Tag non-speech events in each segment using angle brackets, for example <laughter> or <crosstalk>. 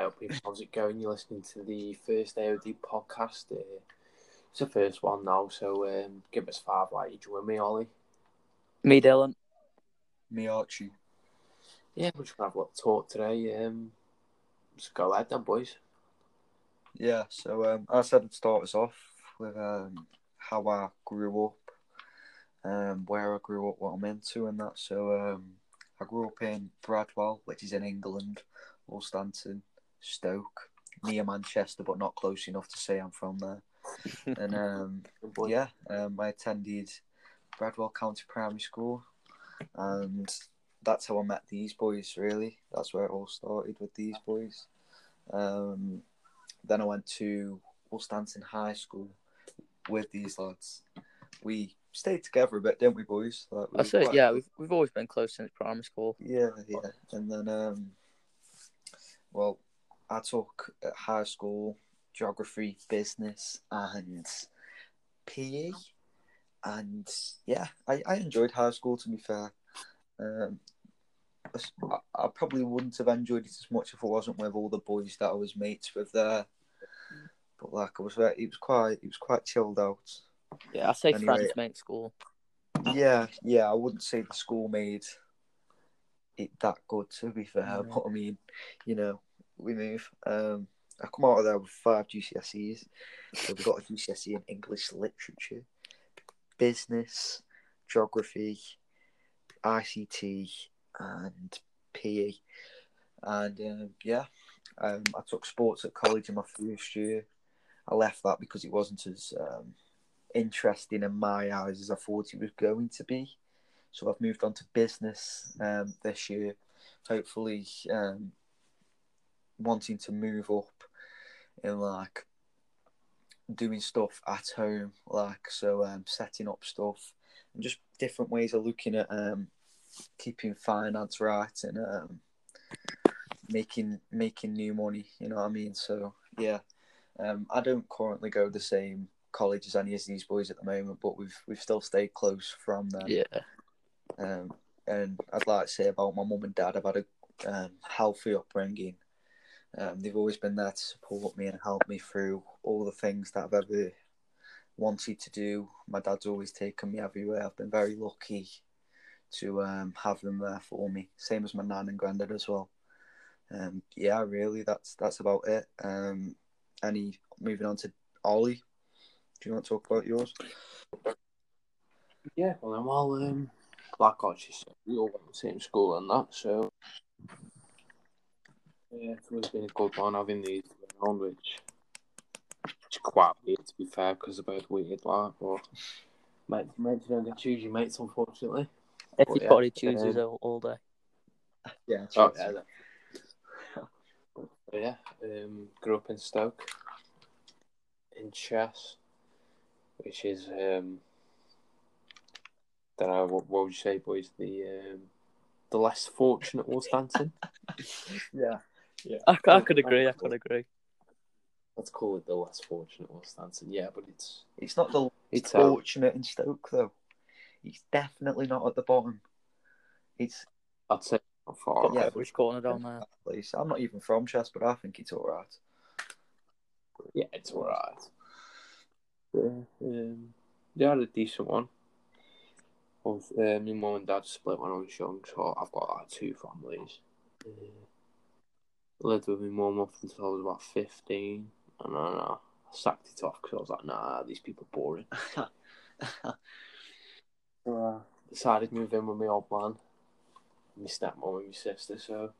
Hey up, people. How's it going? You're listening to the first AOD podcast. Uh, it's the first one now, so um, give us five like you join me, Ollie. Me, Dylan. Me, Archie. Yeah, we're just gonna have a little talk today. Um, just go ahead then, boys. Yeah, so um, I said I'd start us off with um, how I grew up, um, where I grew up, what I'm into, and that. So um, I grew up in Bradwell, which is in England, Wolstanton, Stoke, near Manchester, but not close enough to say I'm from there. <laughs> and um, yeah, um, I attended Bradwell County Primary School, and that's how I met these boys. Really, that's where it all started with these boys. Um, then I went to Wolstanton High School with these lads. We stayed together a bit, didn't we, boys? Like, we I said, quite yeah, we've we've always been close since primary school. Yeah, yeah. And then, um, well, I took at high school geography, business, and PE. And yeah, I, I enjoyed high school, to be fair. Um, I, I probably wouldn't have enjoyed it as much if it wasn't with all the boys that I was mates with there. But like, I was very, it was quite, it was quite chilled out. Yeah, I say Anyway. friends make school. Yeah, yeah, I wouldn't say the school made it that good to be fair, No. but I mean, you know, we move. Um, I come out of there with five GCSEs. So we got a GCSE in English literature, business, geography, ICT, and PE. And um, yeah, um, I took sports at college in my first year. I left that because it wasn't as um, interesting in my eyes as I thought it was going to be. So I've moved on to business um, this year, hopefully um, wanting to move up in like doing stuff at home, like so um, setting up stuff and just different ways of looking at um, keeping finance right and um, making making new money. You know what I mean? So yeah, um, I don't currently go the same college as any of these boys at the moment, but we've we've still stayed close from them. Yeah, Um, and I'd like to say about my mum and dad, I've had a um, healthy upbringing. Um, they've always been there to support me and help me through all the things that I've ever wanted to do. My dad's always taken me everywhere. I've been very lucky to um, have them there for me. Same as my nan and granddad as well. Um, yeah, really, that's that's about it. Um, any moving on to Ollie. Do you want to talk about yours? Yeah, well then, well, um, like Archie said, we all went to the same school and that, so yeah, it's always been a good one having these around, which it's quite weird to be fair, because they're both weird, like, but mates, mates don't get choose your mates, unfortunately. yeah, everybody chooses um, all, all day. Yeah, Oh, yeah. But yeah, um, grew up in Stoke, in Chess, which is um, don't know what, what would you say, boys? The um, the less fortunate Wolstanton. <laughs> yeah, yeah. I, c- I could agree. I could agree. Let's call it the less fortunate Wolstanton. Yeah, but it's It's not the it's fortunate in Stoke though. It's definitely not at the bottom. It's I'd say not far. Yeah. Yeah, which corner down there? that place. I'm not even from Chess, but I think it's all right. Yeah, it's alright. Yeah, um, they had a decent one. Both, uh, my mum and dad split when I was young, so I've got like two families. Lived with my mum up until I was about 15, and then uh, I sacked it off because I was like, nah, these people are boring. <laughs> So uh, decided to move in with my old man, my stepmom and my sister, so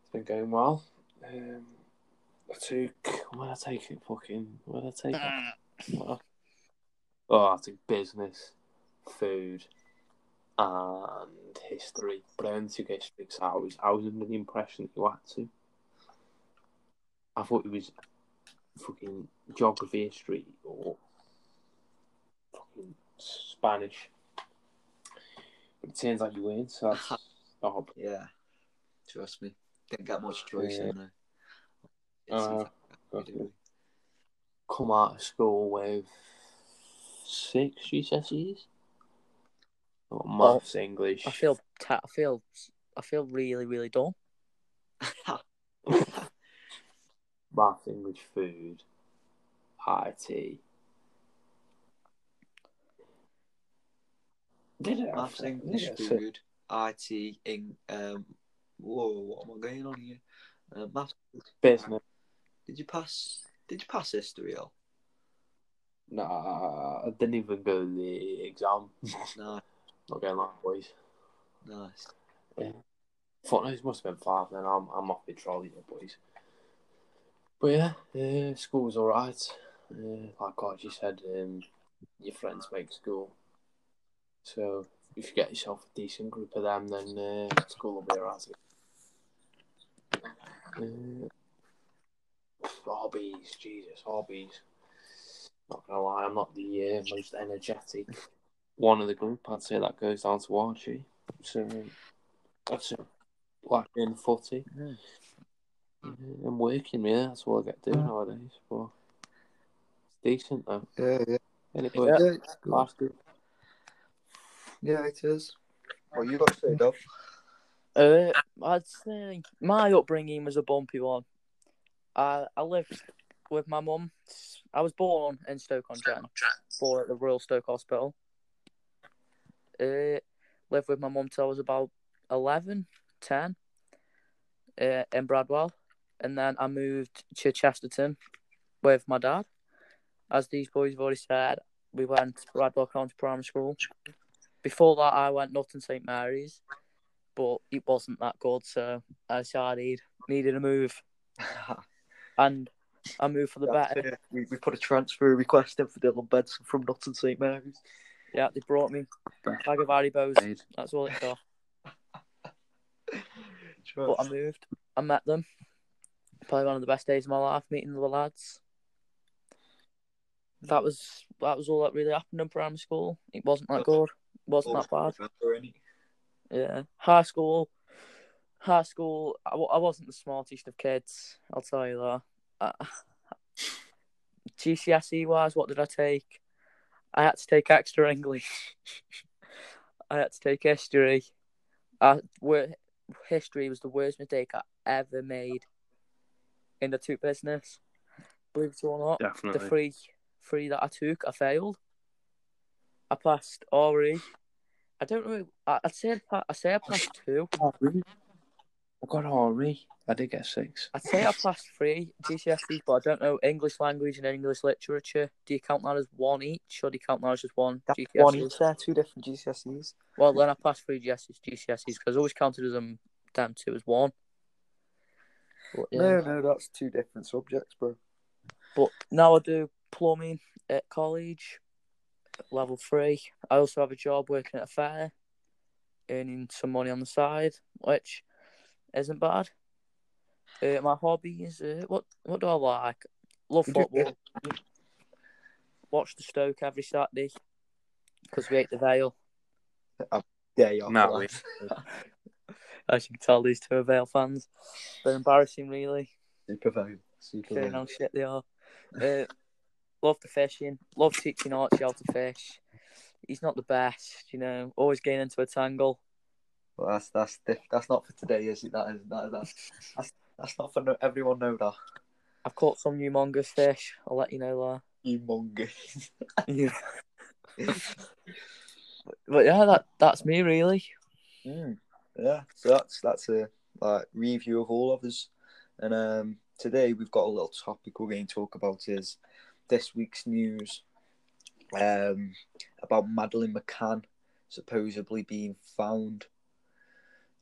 it's been going well. Um, I took, where did I take it? Fucking, where did I take it? What? Oh, I took business, food, and history. But I only took history because I was, I was under the impression that you had to. I thought it was fucking geography, history, or fucking Spanish. But it turns out you weren't, so that's <laughs> odd. Yeah, trust me. Didn't get much choice Yeah. in there. Uh, come out of school with six GCSEs. Oh, maths, English. I feel ta- I feel I feel really really dull. <laughs> <laughs> maths, English, food, IT. Did it? Maths, have- English, did it say- food, IT, in um. Whoa, what am I going on here? Uh, maths. Business. Did you pass? Did you pass history? Or Nah, I didn't even go to the exam. <laughs> no? Not going that, boys. Nice. Thought it must have been five then. I'm, I'm off the trolley, boys. But yeah, uh, school was alright. Uh, like God, you said, um, your friends make school. So if you get yourself a decent group of them, then uh, school will be alright. Uh, hobbies, Jesus, hobbies. Not gonna lie, I'm not the uh, most energetic one of the group. I'd say that goes down to Archie. So I'd say like in footy. Mm. Yeah, I'm working, yeah, that's all I get to do nowadays. But it's decent though. Yeah, yeah. Anybody Yeah, it's good. last group? Yeah, it is. What you got to say, Dov? Uh, I'd say my upbringing was a bumpy one. I I lived with my mum. I was born in Stoke-on-Trent, born at the Royal Stoke Hospital. Uh, lived with my mum till I was about 11, 10, uh, in Bradwell. And then I moved to Chesterton with my dad. As these boys have already said, we went to Bradwell County Primary School. Before that, I went Knutton St Mary's, but it wasn't that good, so I decided needed a move, <laughs> and I moved for the better. we, we put a transfer request in for Dylan Benson from Nottingham St Mary's. Yeah, they brought me a bag of Haribos. That's all it <laughs> got. But I moved. I met them. Probably one of the best days of my life, meeting the lads. That was that was all that really happened in primary school. It wasn't that good. It wasn't that bad. Yeah, high school. High school. I, I wasn't the smartest of kids. I'll tell you that. Uh, GCSE wise, what did I take? I had to take extra English. I had to take history. I, wor- history was the worst mistake I ever made in the two business. Believe it or not, the three three that I took, I failed. I passed RE. I don't know. I, I'd say I, pa- I say I passed two. I got RE. I did get six. I'd say I passed three GCSEs, but I don't know English language and English literature. Do you count that as one each, or do you count that as just one That's GCSE? one each there, two different GCSEs. Well, then I passed three GCSEs, GCSEs because I always counted as them down two as one. But, yeah. No, no, that's two different subjects, bro. But now I do plumbing at college, level three. I also have a job working at a fair, earning some money on the side, which isn't bad. Uh, my hobbies, uh, what what do I like? Love football. Watch the Stoke every Saturday because we hate the Vale. Yeah, yeah. No, we- As you can tell, these two are Vale fans. They're embarrassing, really. Super value. Super value. how shit they are. Uh, love the fishing. Love teaching Archie how to fish. He's not the best, you know. Always getting into a tangle. Well, that's that's that's not for today, is it? That is that, that's that's that's not for no- everyone. Know that. I've caught some humongous fish. I'll let you know Humongous. that. Yeah. <laughs> but yeah, that that's me really. Mm, yeah, so that's that's a like review of all of us, and um, today we've got a little topic we're going to talk about is this week's news, um, about Madeleine McCann supposedly being found.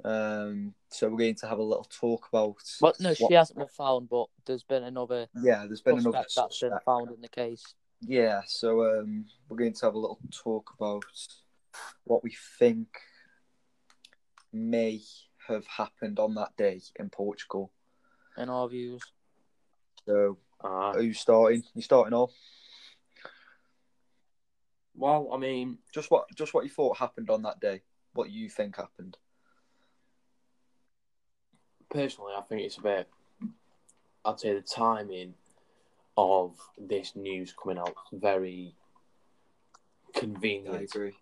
Um, so we're going to have a little talk about. But no, she hasn't been found. But there's been another Yeah, there's been another. that's been found in the case. Yeah, so um, we're going to have a little talk about what we think may have happened on that day in Portugal. In our views, So, Ah. are you starting? You starting off? Well, I mean, Just what, just what you thought happened on that day. What you think happened? personally, I think it's a bit. I'd say the timing of this news coming out very convenient. I agree.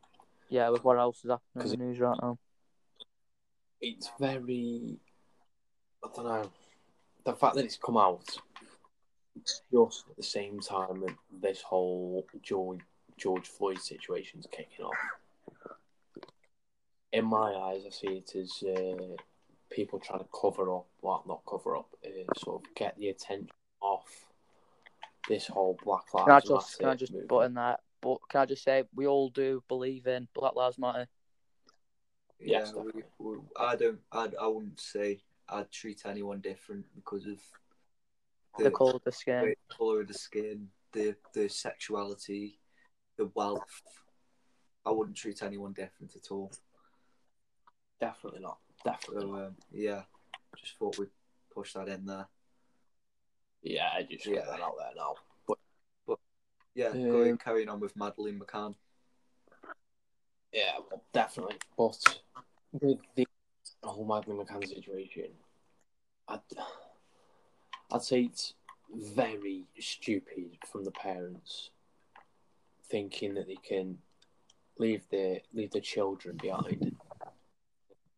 yeah. With what else is happening in 'Cause the news right now? It's very. I don't know. The fact that it's come out just at the same time that this whole George George Floyd situation's kicking off. In my eyes, I see it as uh, people trying to cover up, well, not cover up, uh, sort of get the attention off this whole Black Lives Can I Matter just can I just movement. put in that? But can I just say we all do believe in Black Lives Matter. Yes, yeah, we, we, I don't. I'd, I wouldn't say I'd treat anyone different because of The colour of the skin. the color of the skin, the the sexuality, the wealth. I wouldn't treat anyone different at all. Definitely not. Definitely So um, yeah, just thought we'd push that in there. Yeah, I just yeah. get that out there now. But yeah, Um, going carrying on with Madeleine McCann. Yeah, well, definitely. But with the whole Madeleine McCann situation, I'd, I'd say it's very stupid from the parents thinking that they can leave their leave their children behind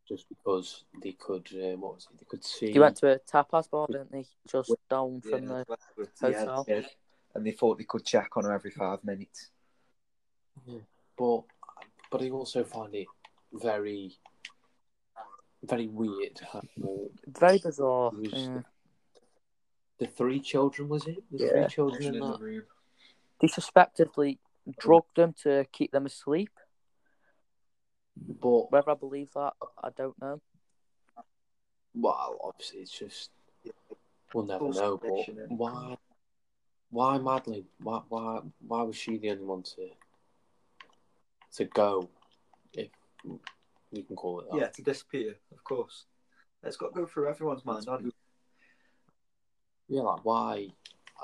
just because they could. Um, what was it? They could see. He went to a tapas bar, didn't he? Just down from Yeah, the. but, hotel. yeah. and they thought they could check on her every five minutes. Yeah. but but I also find it very very weird Very bizarre. Was- Yeah. the three children was it? The Yeah. three children in in the that. room. They suspectively drugged them to keep them asleep. But Whether I believe that, I don't know. well, obviously it's just we'll never Full know. But why? Why Madeleine? Why? Why? Why was she the only one to to go? If you can call it that. Yeah, to disappear, of course. It's got to go through everyone's mind, hasn't it? Yeah, like why?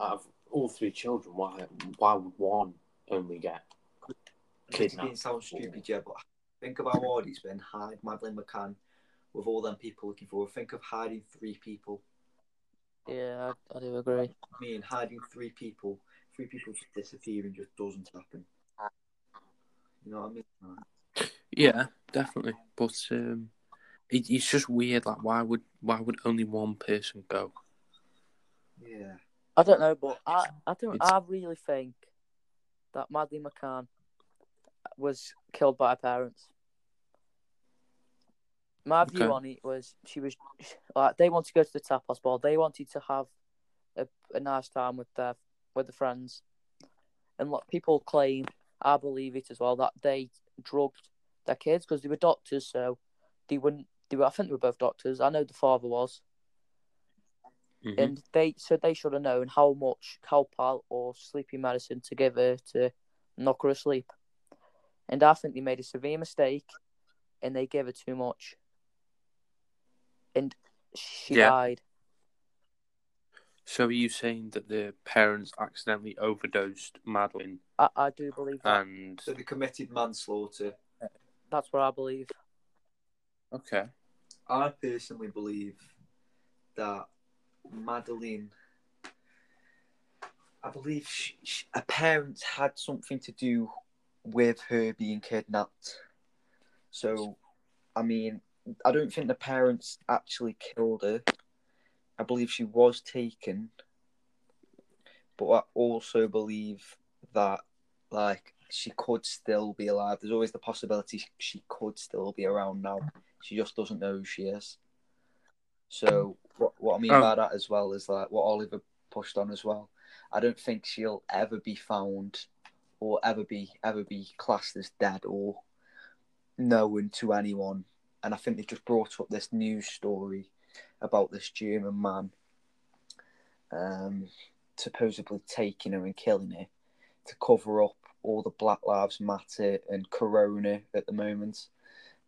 Out of all three children, why? Why would one only get It's being kidnapped? sound stupid, yeah, but think of how hard it's been hide Madeleine McCann with all them people looking for her. Think of hiding three people. Yeah, I, I do agree. I mean, hiding three people, three people just disappearing just doesn't happen. You know what I mean? Yeah, definitely. But um, it, it's just weird. Like, why would why would only one person go? Yeah. I don't know, but I, I don't. It's- I really think that Madeleine McCann was killed by her parents. My view Okay. on it was she was like they wanted to go to the tapas bar. They wanted to have a, a nice time with their with the friends, and like people claim, I believe it as well that they drugged their kids because they were doctors, so they wouldn't. They were, I think they were both doctors. I know the father was Mhm. and they so they should have known how much Calpol or sleeping medicine to give her to knock her asleep. And I think they made a severe mistake, and they gave her too much, and she Yeah. died. So are you saying that the parents accidentally overdosed Madeleine I, I do believe that. and So they committed manslaughter. That's what I believe. okay, I personally believe that Madeleine. I believe she, she, her parents had something to do with her being kidnapped. So, I mean, I don't think the parents actually killed her. I believe she was taken, but I also believe that, like, she could still be alive. There's always the possibility she could still be around now. She just doesn't know who she is. So what what I mean Oh. by that as well is like what Oliver pushed on as well. I don't think she'll ever be found or ever be ever be classed as dead or known to anyone. And I think they've just brought up this news story about this German man um, supposedly taking her and killing her to cover up all the Black Lives Matter and Corona at the moment.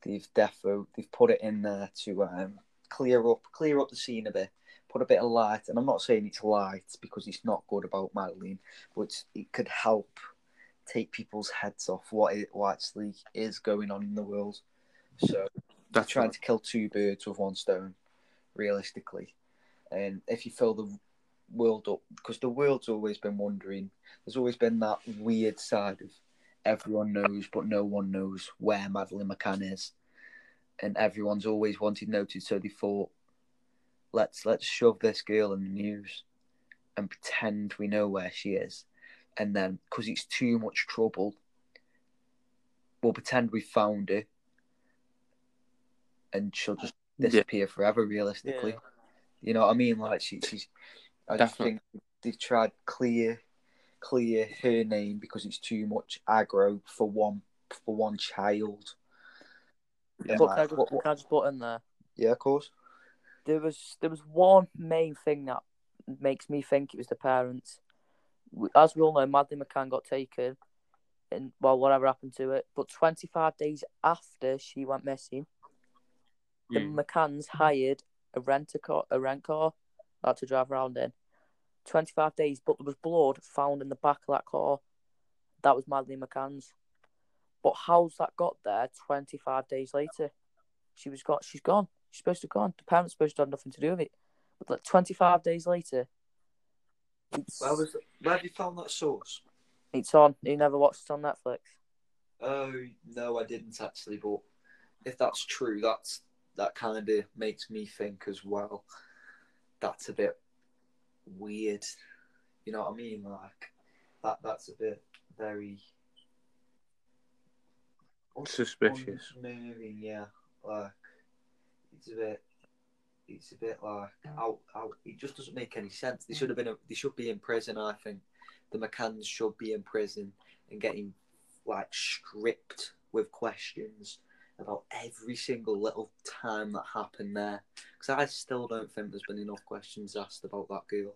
They've defo they've put it in there to um, clear up clear up the scene a bit, put a bit of light. And I'm not saying it's light because it's not good about Madeleine, but it could help take people's heads off what it what actually is going on in the world. So they're that's trying right. to kill two birds with one stone, realistically. And if you fill the world up, because the world's always been wondering, there's always been that weird side of everyone knows, but no one knows where Madeleine McCann is, and everyone's always wanted noted. So they thought, let's let's shove this girl in the news, and pretend we know where she is, and then because it's too much trouble, we'll pretend we found her, and she'll just Yeah. disappear forever. Realistically, Yeah. you know what I mean? Like she, she's. I just Definitely. think they've tried clear, clear her name because it's too much aggro for one for one child. And But like, can I, just, what- what- can I just put in there? yeah, of course. There was there was one main thing that makes me think it was the parents. As we all know, Madeleine McCann got taken, and well, whatever happened to it. But 25 days after she went missing, the Mm. McCanns hired a rent a car, a rent car, like to drive around in. 25 days, but there was blood found in the back of that car. That was Madeleine McCann's. But how's that got there 25 days later? She was got. She's gone. She's supposed to have gone. The parents supposed to have nothing to do with it. But like 25 days later, it's Where was where have you found that source? it's on. You never watched it on Netflix. Oh no, I didn't actually. But if that's true, that's that kind of makes me think as well. That's a bit weird. You know what I mean? Like that. That's a bit very Suspicious. unnerving. Yeah, like it's a bit. It's a bit like out. Out. It just doesn't make any sense. They should have been. A, they should be in prison. I think the McCanns should be in prison and getting like stripped with questions about every single little time that happened there. Because I still don't think there's been enough questions asked about that girl,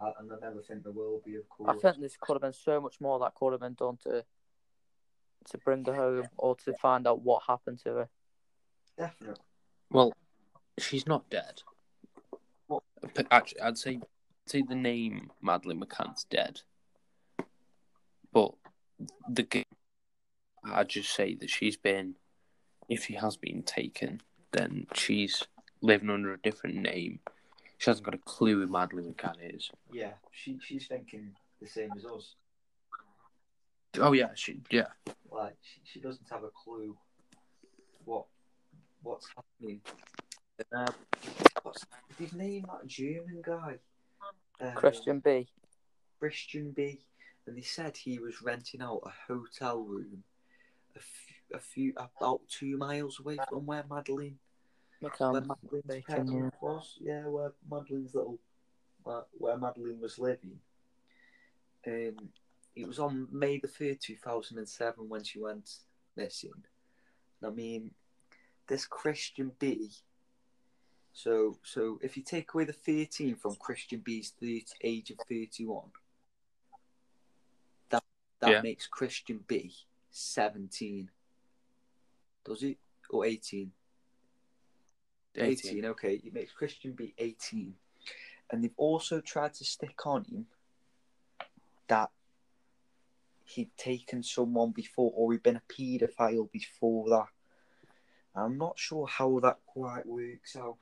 uh, and I never think there will be. Of course. I think this could have been so much more that could have been done to to bring her home or to find out what happened to her. definitely. Well, she's not dead. What? But Actually, I'd say say the name Madeleine McCann's dead, but the g- I'd just say that she's been, if she has been taken, then she's living under a different name. She hasn't got a clue who Madeleine McCann is. Yeah, she she's thinking the same as us. Oh yeah, she yeah. Like she, she doesn't have a clue what what's happening. Uh, what's his name? That German guy, uh, Christian B. Christian B. And they said he was renting out a hotel room a few, a few about two miles away from where Madeleine where Madeleine's Bacon, parents was. Yeah, where Madeleine's little where Madeleine was living. Um, it was on May the third, two thousand and seven, when she went missing. And I mean, this Christian B. So, so if you take away the thirteen from Christian B's 30, age of thirty-one, that that Yeah. makes Christian B seventeen. Does it or eighteen? 18. okay. It makes Christian be 18. And they've also tried to stick on him that he'd taken someone before or he'd been a paedophile before that. I'm not sure how that quite works out.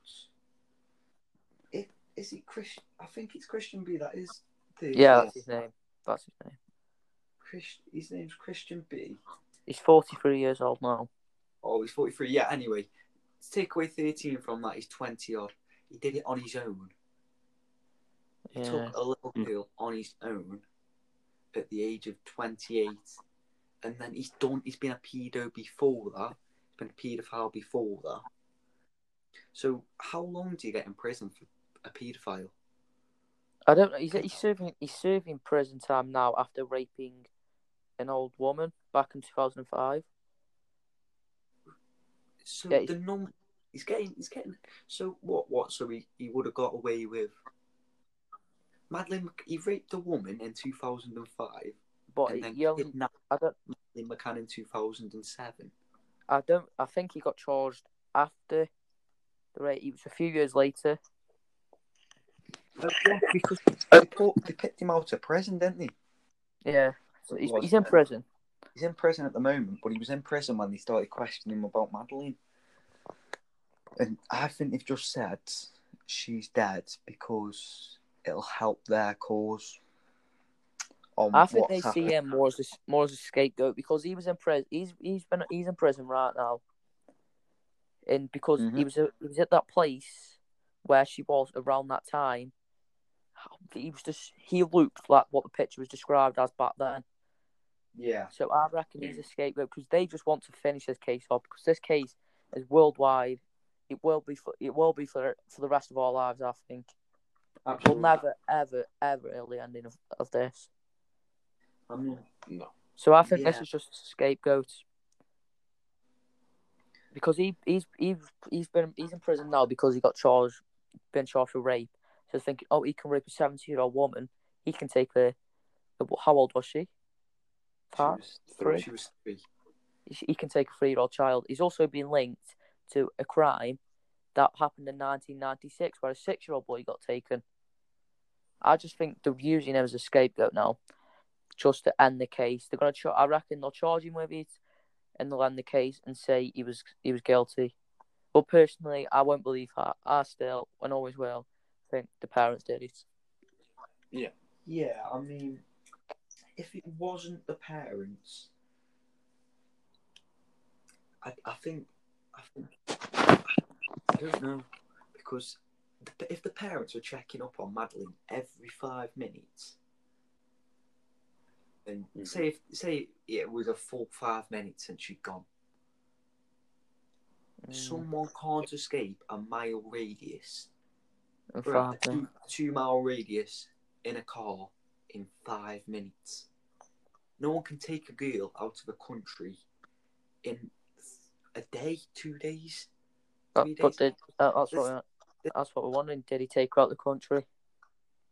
It, is it Christian? I think it's Christian B. That is. The, Yeah, that's his name. That's his name. Christ, his name's Christian B. He's 43 years old now. Oh, he's 43. Yeah, anyway. To take away 13 from that, he's 20 odd. He did it on his own. He Yeah. took a little hmm. pill on his own at the age of 28. And then he's done, he's been a pedo before that. He's been a paedophile before that. So, how long do you get in prison for a paedophile? I don't know. He's, he's serving he's serving prison time now after raping an old woman back in 2005. So, Yeah, the num he's getting, he's getting, so what, what? So, he, he would have got away with. Madeleine, Mc- he raped a woman in 2005 But and he, then he only, kidnapped I don't Madeleine McCann in 2007. I don't I think he got charged after the rape. It was a few years later. Oh, yeah, because they, put, they picked him out of prison, didn't they? Yeah. So he's, he's in prison. He's in prison at the moment, but he was in prison when they started questioning him about Madeleine. And I think they've just said she's dead because it'll help their cause. I think they see him more as a, more as a scapegoat because he was in prison. He's he's been he's in prison right now, and because he Mhm. was a, he was at that place where she was around that time, he was just he looked like what the picture was described as back then. Yeah. So I reckon he's a scapegoat because they just want to finish this case off because this case is worldwide. It will be for it will be for for the rest of our lives. I think we'll never ever ever hear the ending of, of this. I mean, No. So I think this is just a scapegoat because he he's he's he's been he's in prison now because he got charged been charged with rape. So thinking, oh, he can rape a seventeen year old woman. He can take the, the how old was she? She Five, three. She was three. He he can take a three year old child. He's also been linked to a crime that happened in 1996 where a six year old boy got taken. I just think they're using him as a scapegoat now, just to end the case. They're gonna, char- I reckon they'll charge him with it, and they'll end the case and say he was he was guilty. But personally, I won't believe that. I still, and always will, think the parents did it. Yeah. Yeah, I mean, if it wasn't the parents, I, I think, I think, I don't know, because if the parents were checking up on Madeleine every five minutes, then Mhm. say if say it was a full five minutes and she'd gone, Mm, someone can't escape a mile radius, and a two, two mile radius in a car in five minutes. No one can take a girl out of the country in a day, two days. But, three but days. did, uh, that's This- what we- that's what we're wondering. Did he take her out the country?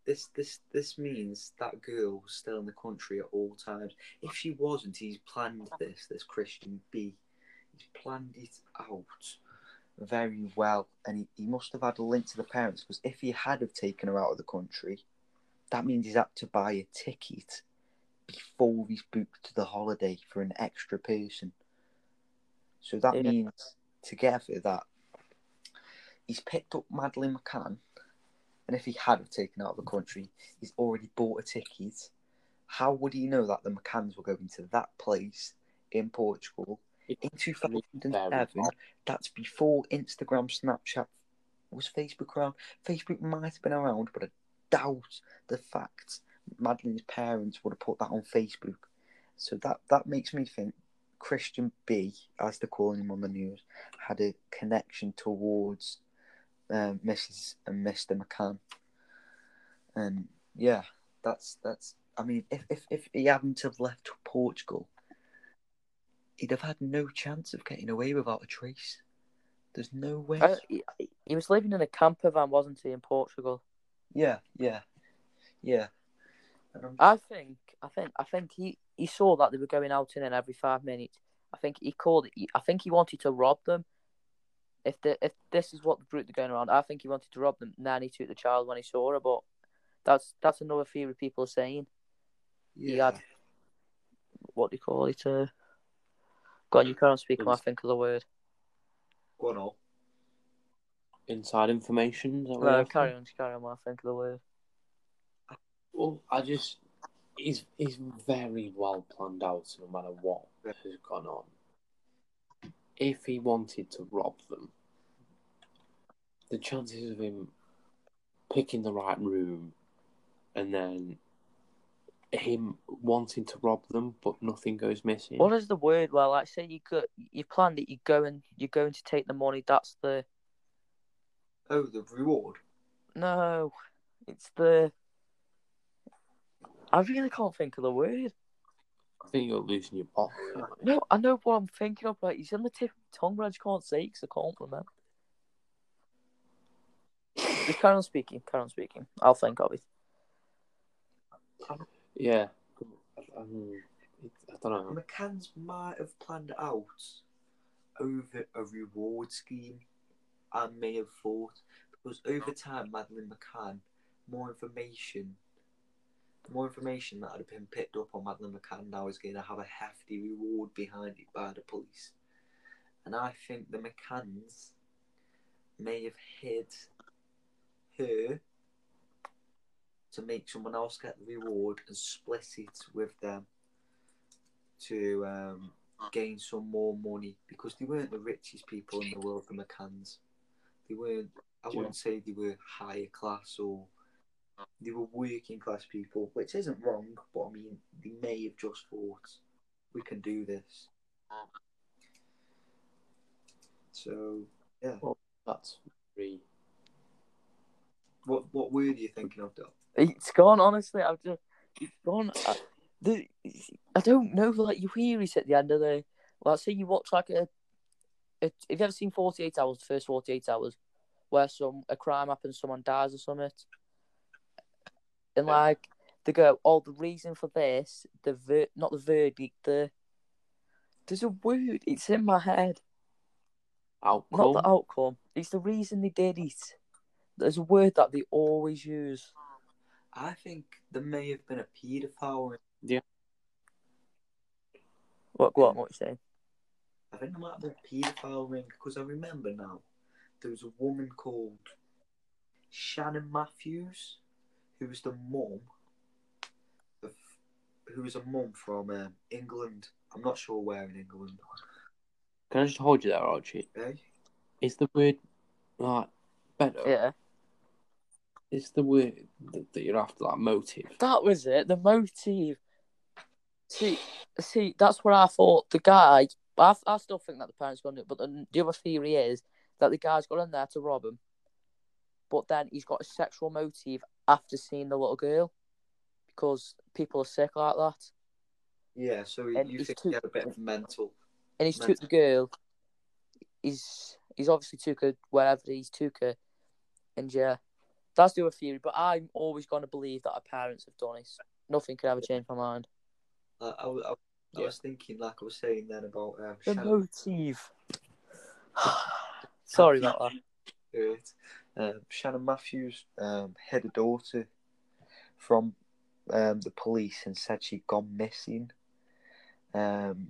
This this this means that girl was still in the country at all times. If she wasn't, he's planned this. This Christian B, he's planned it out very well, and he, he must have had a link to the parents because if he had have taken her out of the country, that means he's had to buy a ticket before he's booked to the holiday for an extra person. So that Yeah. means together that he's picked up Madeleine McCann, and if he had have taken out of the country, he's already bought a ticket. How would he know that the McCanns were going to that place in Portugal in 2007? That's before Instagram, Snapchat, was Facebook around? Facebook might have been around, but I doubt the fact Madeleine's parents would have put that on Facebook. So that that makes me think Christian B, as they're calling him on the news, had a connection towards um, Mrs. and Mr. McCann. And yeah, that's that's. I mean, if if if he hadn't have left Portugal, he'd have had no chance of getting away without a trace. There's no way. Uh, he, he was living in a camper van, wasn't he, in Portugal? Yeah, yeah, yeah. And I'm think, I think, I think he, he saw that they were going out in and every five minutes. I think he called it. I think he wanted to rob them. If the if this is what the route they're going around, I think he wanted to rob them. And then he took the child when he saw her. But that's that's another theory people are saying. He had what do you call it? Uh, go on, you can't speak. when I think of the word. Go on, all. Inside information. Is that what No, carry on, carry on. When I think of the word. Well, I just he's he's very well planned out. No matter what has gone on. If he wanted to rob them, the chances of him picking the right room and then him wanting to rob them but nothing goes missing. What is the word? Well, like say you go, you planned it. You go and you're going to take the money. That's the Oh, the reward. no. It's the. I really can't think of the word. I think you're losing your bottle. here, mate. No, I know what I'm thinking of. Like, he's on the tip of my tongue, but I just can't say because I can't remember. Just carry on speaking. Carry on speaking. I'll think of it. Yeah. Um, I don't know. McCann's might have planned out over a reward scheme. I may have thought because over time, Madeleine McCann, more information, more information that had been picked up on Madeleine McCann now is going to have a hefty reward behind it by the police, and I think the McCanns may have hid her to make someone else get the reward and split it with them to um, gain some more money because they weren't the richest people in the world, the McCanns. They weren't. I Yeah. wouldn't say they were higher class or they were working class people, which isn't wrong, but I mean, they may have just thought, we can do this. So, yeah. That's very. What what word are you thinking of, Dom? It's gone. Honestly, I've just it's gone. I, the, I don't know. Like you hear it at the end of the. Like, say you watch like a, a. Have you ever seen Forty Eight Hours? The first Forty Eight Hours, where some a crime happens, someone dies or something, and Yeah. like they go, "Oh, the reason for this, the ver- not the verdict, the." There's a word. It's in my head. Outcome. Not the outcome. It's the reason they did it. There's a word that they always use. I think there may have been a paedophile. Ring. Yeah. What? What? What you saying? I think there might have been a paedophile ring because I remember now there was a woman called Shannon Matthews who was the mum of who was a mum from um, England. I'm not sure where in England. Can I just hold you there, Archie? Eh? Is the word like better? Yeah. Is the word that, that you're after like motive? That was it. The motive. See, see, that's what I thought. The guy, I, I still think that the parents got it, but the, the other theory is that the guy's got in there to rob him, but then he's got a sexual motive after seeing the little girl, because people are sick like that, Yeah, so And you he's think too- he a bit of mental. and he's took the girl. He's he's obviously took her wherever he's took her, and yeah, that's the other theory. But I'm always going to believe that our parents have done it. Nothing can ever change my mind. I, I, I, was thinking, like I was saying then about um, The motive. <sighs> Sorry about that. Um, Shannon Matthews um, had a daughter from um, the police and said she'd gone missing. Um,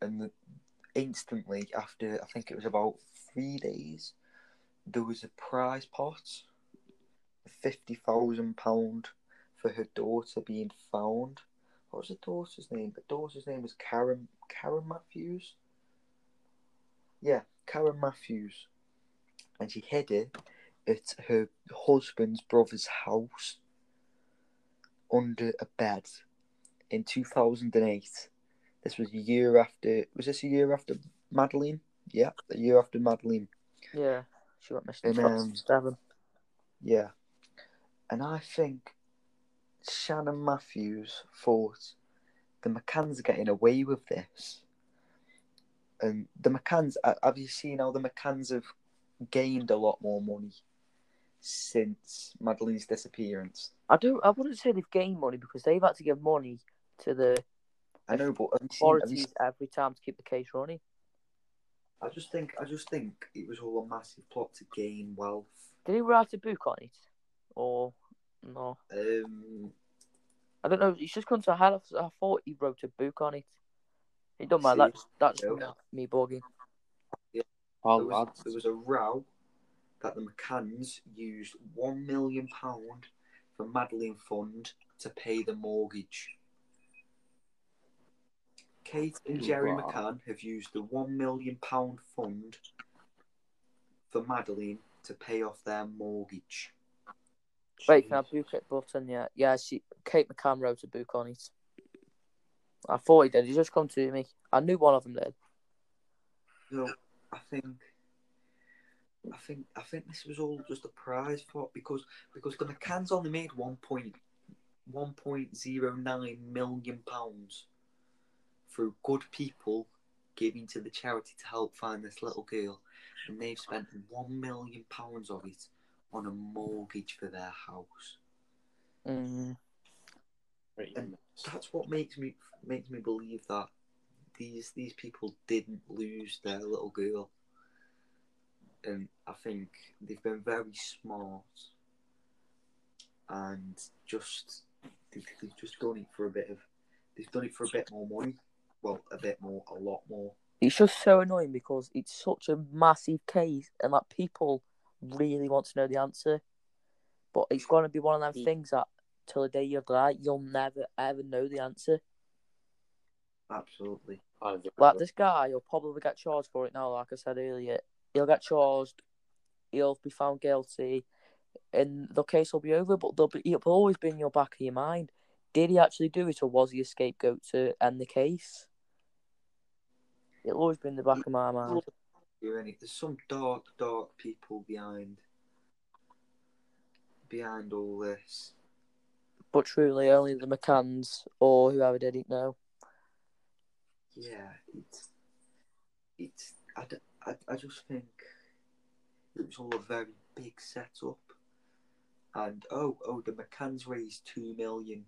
and the, instantly after, I think it was about three days, there was a prize pot, fifty thousand pound for her daughter being found. What was the daughter's name? The daughter's name was Karen Karen Matthews. Yeah, Karen Matthews and she hid it at her husband's brother's house under a bed in 2008. This was a year after. Was this a year after Madeleine? Yeah, a year after Madeleine. Yeah, she went missing in um, 2007. Yeah. And I think Shannon Matthews thought the McCanns are getting away with this. And the McCanns, have you seen how the McCanns have gained a lot more money since Madeleine's disappearance? I don't. I wouldn't say they've gained money because they've had to give money to the I know, but you seen, authorities seen- every time to keep the case running. I just think I just think it was all a massive plot to gain wealth. Did he write a book on it, or no? Um, I don't know. He's just come to hell. I thought he wrote a book on it. It don't matter. That's that's no. me bugging. Well, there, was, there was a row that the McCanns used one million pound for Madeleine Fund to pay the mortgage. Kate and Gerry Wow. McCann have used the one million pound fund for Madeleine to pay off their mortgage. Wait, can I book it button? Yeah, yeah. She Kate McCann wrote a book on it. I thought he did. He just come to me. I knew one of them did. So I think, I think, I think this was all just a prize for because because the McCanns only made one point one point zero nine million pounds through good people giving to the charity to help find this little girl, and they've spent one million pounds of it on a mortgage for their house. Mm. and- That's what makes me makes me believe that these these people didn't lose their little girl, and I think they've been very smart and just they've, they've just done it for a bit of they've done it for a bit more money. Well, a bit more, a lot more. It's just so annoying because it's such a massive case, and like people really want to know the answer, but it's going to be one of them things that till the day you die, you'll never ever know the answer. Absolutely. Like this guy, he'll probably get charged for it now. Like I said earlier, he'll get charged. He'll be found guilty. and the case will be over. But they'll be, it'll always be in your back of your mind. Did he actually do it, or was he a scapegoat to end the case? It'll always be in the back of my mind. There's some dark, dark people behind behind all this. But truly, only the McCanns or whoever did it know. Yeah, it's it's. I, I, I just think it was all a very big setup. And oh oh, the McCanns raised two million.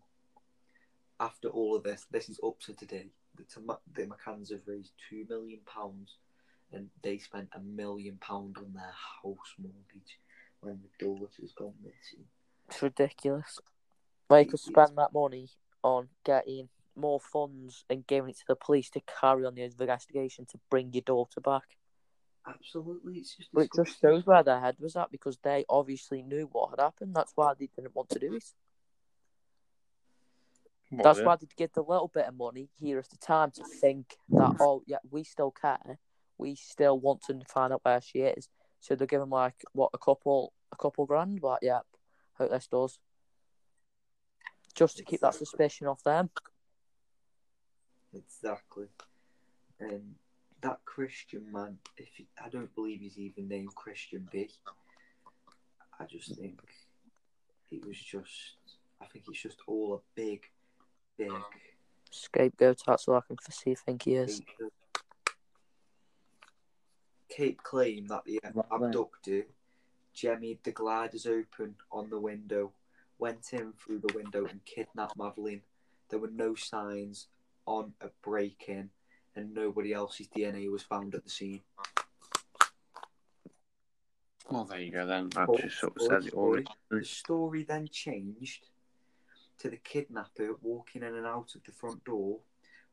After all of this, this is up to today. The the McCanns have raised two million pounds, and they spent a million pound on their house mortgage when the daughter's gone missing. It's ridiculous. They could spend that money on getting more funds and giving it to the police to carry on the investigation to bring your daughter back. Absolutely, it's just. But it just shows where their head was at because they obviously knew what had happened. That's why they didn't want to do it. That's why they give the little bit of money here at the time to think that oh yeah we still care, we still want to find out where she is. So they're giving like what a couple a couple grand, but yeah, hope this does. Just to keep that suspicion off them. Exactly. And that Christian man, if he, I don't believe he's even named Christian B. I just think it was just. I think it's just all a big, big. Scapegoat, that's all I can foresee think he is. Kate claimed that the Right. abductor jemmied the gliders open on the window, went in through the window and kidnapped Madeleine. There were no signs on a break in, and nobody else's DNA was found at the scene. Well, there you go then. That But- just sort of says it all. The story then changed to the kidnapper walking in and out of the front door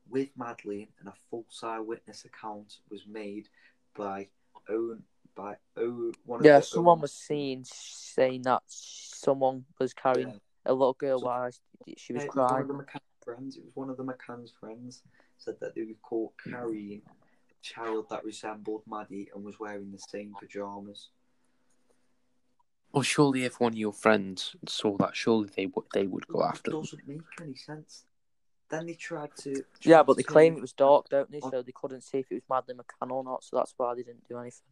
with Madeleine, and a false eyewitness account was made by own by o, one of Yeah, someone own- was seen saying that someone was carrying Yeah. a little girl So- while she was Yeah, it was one crying. Of the McCann's friends. It was one of the McCann's friends said that they were caught carrying a child that resembled Maddie and was wearing the same pajamas. Well, surely if one of your friends saw that, surely they would they would go after it doesn't make any sense. Then they tried to. Yeah, but they turn claim it was dark, don't they? on- So they couldn't see if it was Madeleine McCann or not. So that's why they didn't do anything.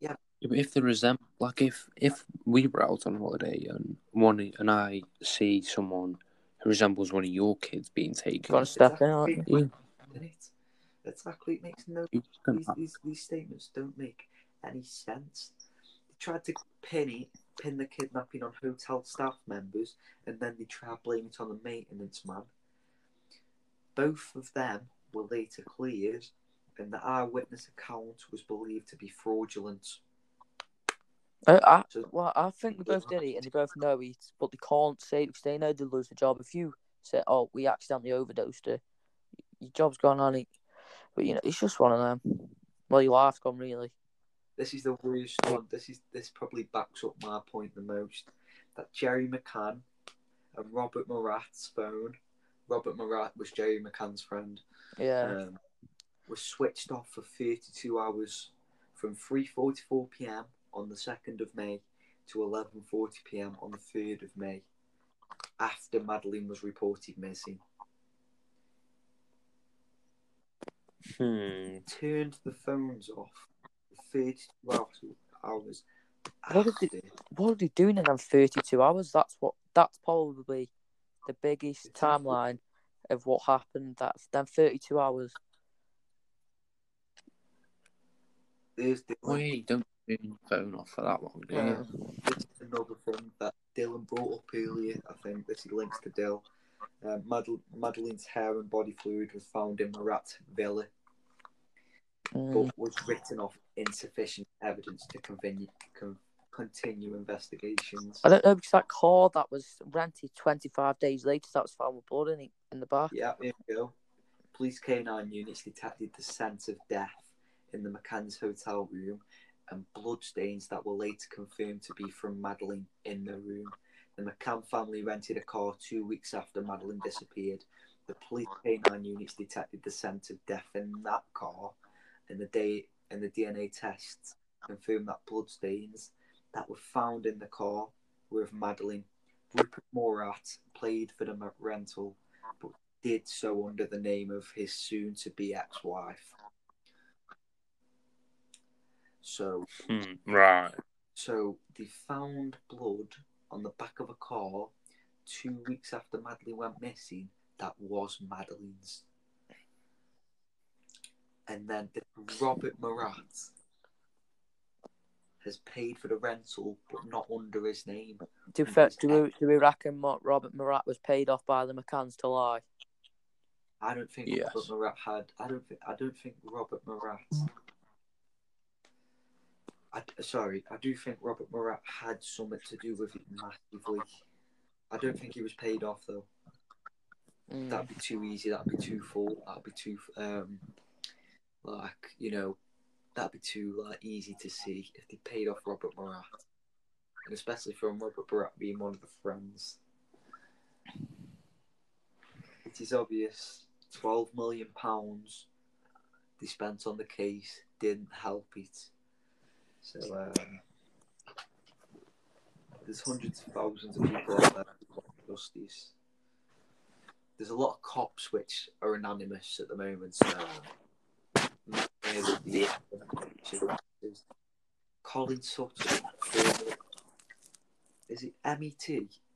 Yeah, but if they resemble, like if if we were out on holiday and one and I see someone who resembles one of your kids being taken, Gotta step in, aren't Exactly. you? Exactly. It makes no these, these, these statements don't make any sense. They tried to pin it, pin the kidnapping on hotel staff members, and then they tried blaming it on the maintenance man. Both of them were later cleared, and the eyewitness account was believed to be fraudulent. I, I, well, I think they both did it and they both know it, but they can't say because they know they lose the job. If you say, "Oh, we accidentally overdosed her," your job's gone on it. But you know, it's just one of them. Well, your life's gone really. This is the worst one. This is this probably backs up my point the most. That Gerry McCann and Robert Murat's phone. Robert Murat was Gerry McCann's friend. Yeah. um, was switched off for 32 hours from 3:44 p.m. on the 2nd of May to 11:40 p.m. on the 3rd of May after Madeleine was reported missing. Hmm. Turned the phones off for 32 hours. hours What did after. what are they doing in them thirty-two hours? That's what. That's probably the biggest Exactly. timeline of what happened. That's them thirty-two hours. There's the Wait, don't turn your phone off for that long. Yeah. you? This is another thing that Dylan brought up earlier. I think this is links to Dill. Uh, Madel- Madeleine's hair and body fluid was found in Murat's villa, Mm. but was written off insufficient evidence to continue, con- continue investigations. I don't know because that car that was rented twenty-five days later, that was found with blood in it in the back. Yeah, here we go. Police canine units detected the scent of death in the McCann's hotel room and bloodstains that were later confirmed to be from Madeleine in the room. The McCann family rented a car two weeks after Madeleine disappeared. The police canine units detected the scent of death in that car, and the day and the DNA tests confirmed that bloodstains that were found in the car were of Madeleine. Robert Murat played for the rental, but did so under the name of his soon to be ex wife. So, Hmm, right. so they found blood on the back of a car two weeks after Madeleine went missing. That was Madeleine's. And then Robert Murat has paid for the rental, but not under his name. Do, fe- do, we, do we reckon Mo- Robert Murat was paid off by the McCanns to lie? I don't think Yes. Robert Murat had. I don't think. I don't think Robert Murat. I, sorry, I do think Robert Murat had something to do with it massively. I don't think he was paid off though. Mm. That'd be too easy. That'd be too full. That'd be too um, like you know, that'd be too like easy to see if they paid off Robert Murat, and especially from Robert Murat being one of the friends. It is obvious. Twelve million pounds they spent on the case didn't help it. So um, there's hundreds of thousands of people out there justice. There's a lot of cops which are anonymous at the moment. So the- Colin Sutton, is it MET?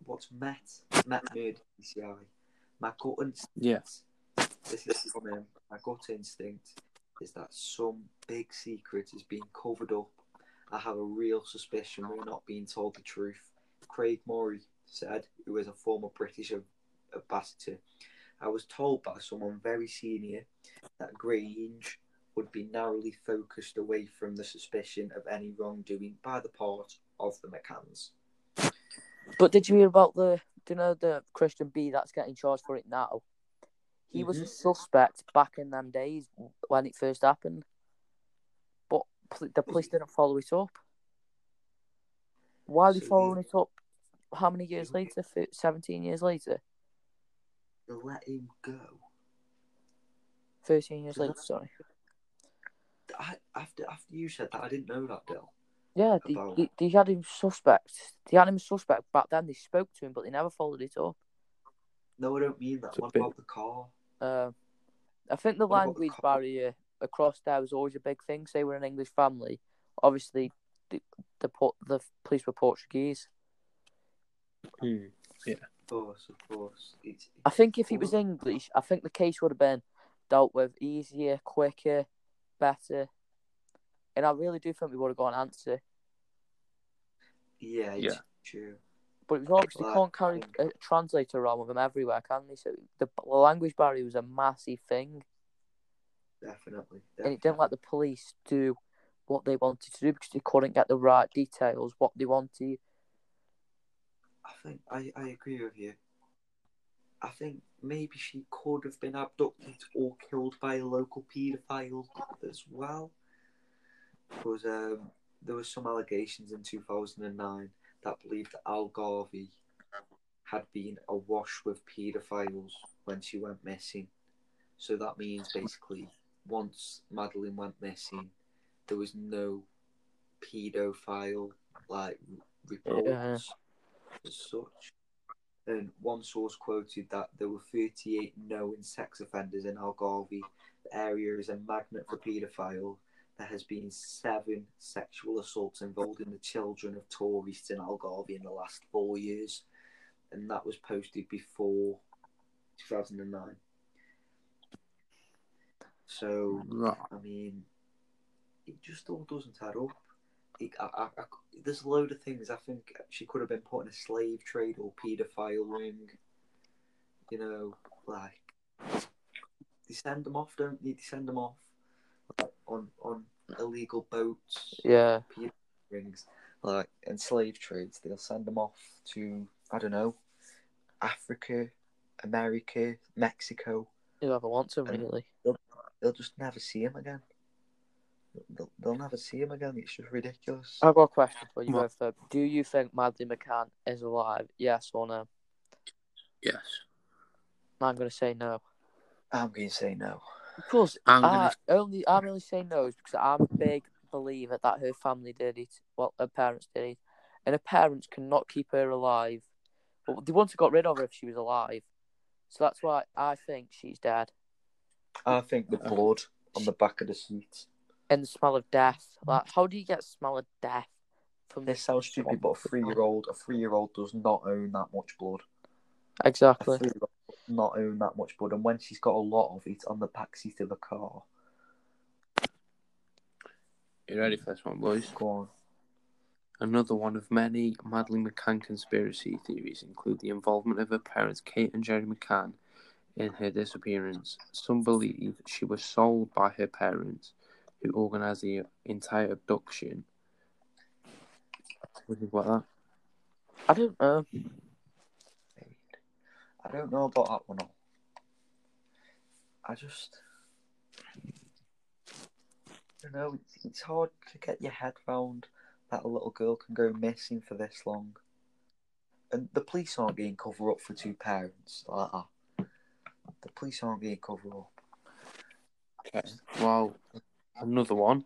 What's Met? Met Murder DCI. My gut instinct. Yeah. This is from him. My gut instinct is that some big secret is being covered up. I have a real suspicion we're not being told the truth. Craig Murray said, who is a former British ambassador, I was told by someone very senior that Grange would be narrowly focused away from the suspicion of any wrongdoing by the part of the McCanns. But did you hear about the? Do you know the Christian B that's getting charged for it now? He was mm-hmm. a suspect back in them days when it first happened, the police didn't follow it up. Why are they So following he- it up? How many years later? Fi- Seventeen years later? They let him go. Thirteen years Yeah. later? Sorry. I, after after you said that, I didn't know that, Bill. Yeah, they, they, they had him suspect. They had him suspect back then. They spoke to him, but they never followed it up. No, I don't mean that. What about the car? Um, I think the What about the language barrier across there was always a big thing. Say we're an English family. Obviously, the the, the police were Portuguese. Hmm. Of course, of course. It's, I think if he was English, I think the case would have been dealt with easier, quicker, better. And I really do think we would have got an answer. yeah, it's Yeah. true. But it was obviously Well, can't carry a translator around with him everywhere, can they? So the, the language barrier was a massive thing, Definitely. and it didn't let the police do what they wanted to do because they couldn't get the right details, what they wanted. I think I, I agree with you. I think maybe she could have been abducted or killed by a local paedophile as well. Because um, there were some allegations in 2009 that believed that Algarve had been awash with paedophiles when she went missing. So that means basically once Madeleine went missing, there was no paedophile like reports as such. And one source quoted that there were 38 known sex offenders in Algarve. The area is a magnet for paedophile. There has been seven sexual assaults involving the children of tourists in Algarve in the last four years. And that was posted before 2009. So, Right. I mean, it just all doesn't add up. It, I, I, I, there's a load of things I think she could have been put in a slave trade or paedophile ring. You know, like they send them off, don't they? They send them off like, on on illegal boats, Yeah, rings, like and slave trades. They'll send them off to I don't know, Africa, America, Mexico. whoever wants him, And- really. They'll just never see him again. They'll, they'll never see him again. It's just ridiculous. I've got a question for you What? both. though. Do you think Madeleine McCann is alive? Yes or no? Yes. I'm going to say no. I'm going to say no. Of course, I'm I gonna- only I'm only saying no because I'm a big believer that her family did it. Well, her parents did it. and her parents cannot keep her alive. But they want to got rid of her if she was alive. So that's why I think she's dead. I think the blood on the back of the seat. And the smell of death. Like, how do you get smell of death from This sounds stupid, but a three-year-old, a three-year-old does not own that much blood. Exactly. three-year-old does not own that much blood, and when she's got a lot of it on the back seat of the car, You ready for this one, boys? go on. Another one of many Madeleine McCann conspiracy theories include the involvement of her parents, Kate and Gerry McCann, in her disappearance. Some believe she was sold by her parents, who organised the entire abduction. What about I don't know. I don't know about that one. I just, I don't know. It's, it's hard to get your head round that a little girl can go missing for this long, and the police aren't getting cover up for two parents like that. The police aren't getting cover up. Okay. Well, another one.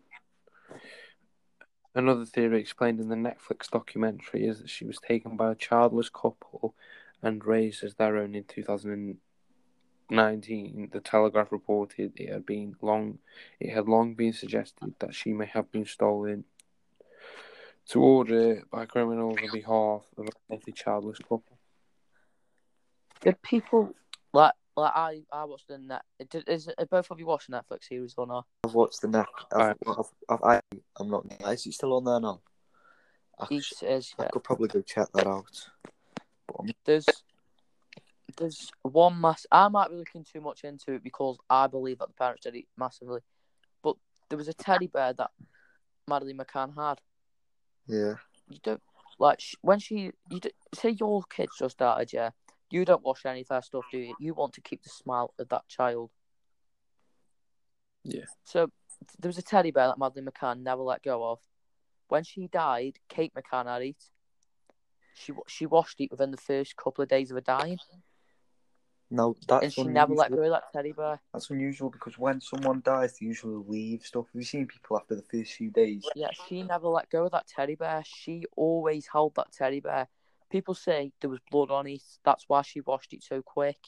Another theory explained in the Netflix documentary is that she was taken by a childless couple and raised as their own in 2019. The Telegraph reported it had been long, it had long been suggested that she may have been stolen to order by criminals on behalf of a likely childless couple. Did people like like I I watched the net? Did, is it, both of you watching Netflix series or not? I've watched the neck. I've, I've, I've, I, I'm not. Is it still on there now? I, Each is I could probably go check that out. But There's there's one mass. I might be looking too much into it because I believe that the parents did it massively. But there was a teddy bear that Madeleine McCann had. yeah. You don't like sh- when she you do, say your kids just died, yeah. You don't wash any of their stuff, do you? You want to keep the smile of that child. Yeah. So there was a teddy bear that Madeleine McCann never let go of. When she died, Kate McCann had it. She she washed it within the first couple of days of her dying, No, that's and she unusual. never let go of that teddy bear. That's unusual because when someone dies, they usually leave stuff. Have you seen people after the first few days? Yeah, she never let go of that teddy bear. She always held that teddy bear. People say there was blood on it. That's why she washed it so quick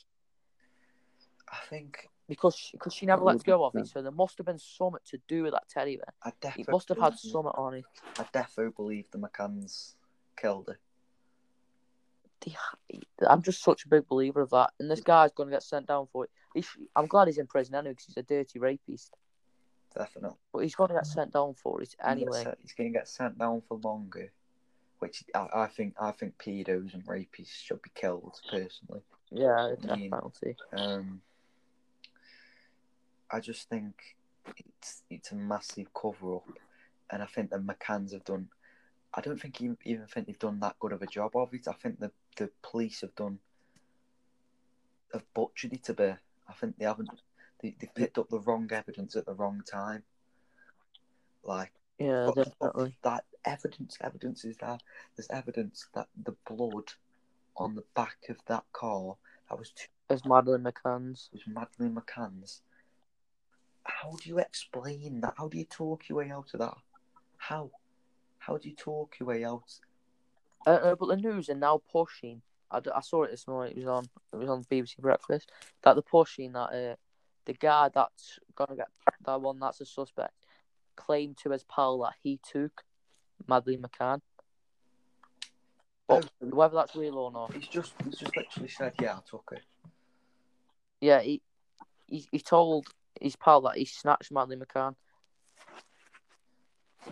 I think because she, cause she never That let go of it. So there must have been something to do with that teddy bear. I It definitely must have had something on it. I definitely believe the McCanns killed her. I'm just such a big believer of that. And this guy's going to get sent down for it. He's, I'm glad he's in prison anyway because he's a dirty rapist. Definitely. But he's going to get sent down for it anyway. He's going to get sent down for longer, which I, I think I think pedos and rapists should be killed personally. Yeah, death I mean- penalty. Um, I just think it's it's a massive cover up, and I think the McCanns have done. I don't think you even think they've done that good of a job of it. I think the the police have done have butchered it a bit. I think they haven't. They they picked up the wrong evidence at the wrong time. Like Yeah, definitely. that evidence, evidence is that there's evidence that the blood on the back of that car that was As Madeleine McCann's. was Madeleine McCann's. How do you explain that? How do you talk your way out of that? How? How do you talk your way out? Uh, uh, but the news are now pushing. I, d- I saw it this morning. It was on. It was on BBC Breakfast. That they're pushing that uh, the guy that's gonna get that one that's a suspect claimed to his pal that he took Madeleine McCann. But whether that's real or not, He's just he's just literally said, Yeah, I took it. yeah, he he, he told his pal that he snatched Madeleine McCann.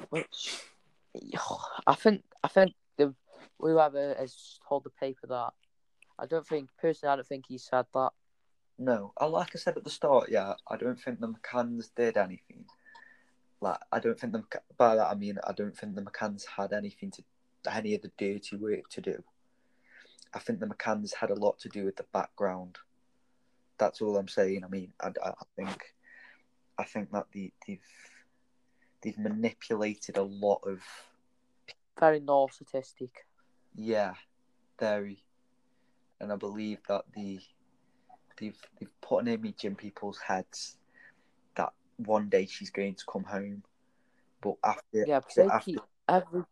Which <sighs> I think I think the whoever has told the paper that I don't think personally I don't think he said that. No. Uh, like I said at the start, yeah, I don't think the McCanns did anything. Like I don't think the by that I mean I don't think the McCanns had anything to any of the dirty work to do. I think the McCanns had a lot to do with the background. That's all I'm saying. I mean, I, I think, I think that the, they've they've manipulated a lot of Very narcissistic. yeah, very, and I believe that the they've they've put an image in people's heads one day she's going to come home, but after Yeah, after keep every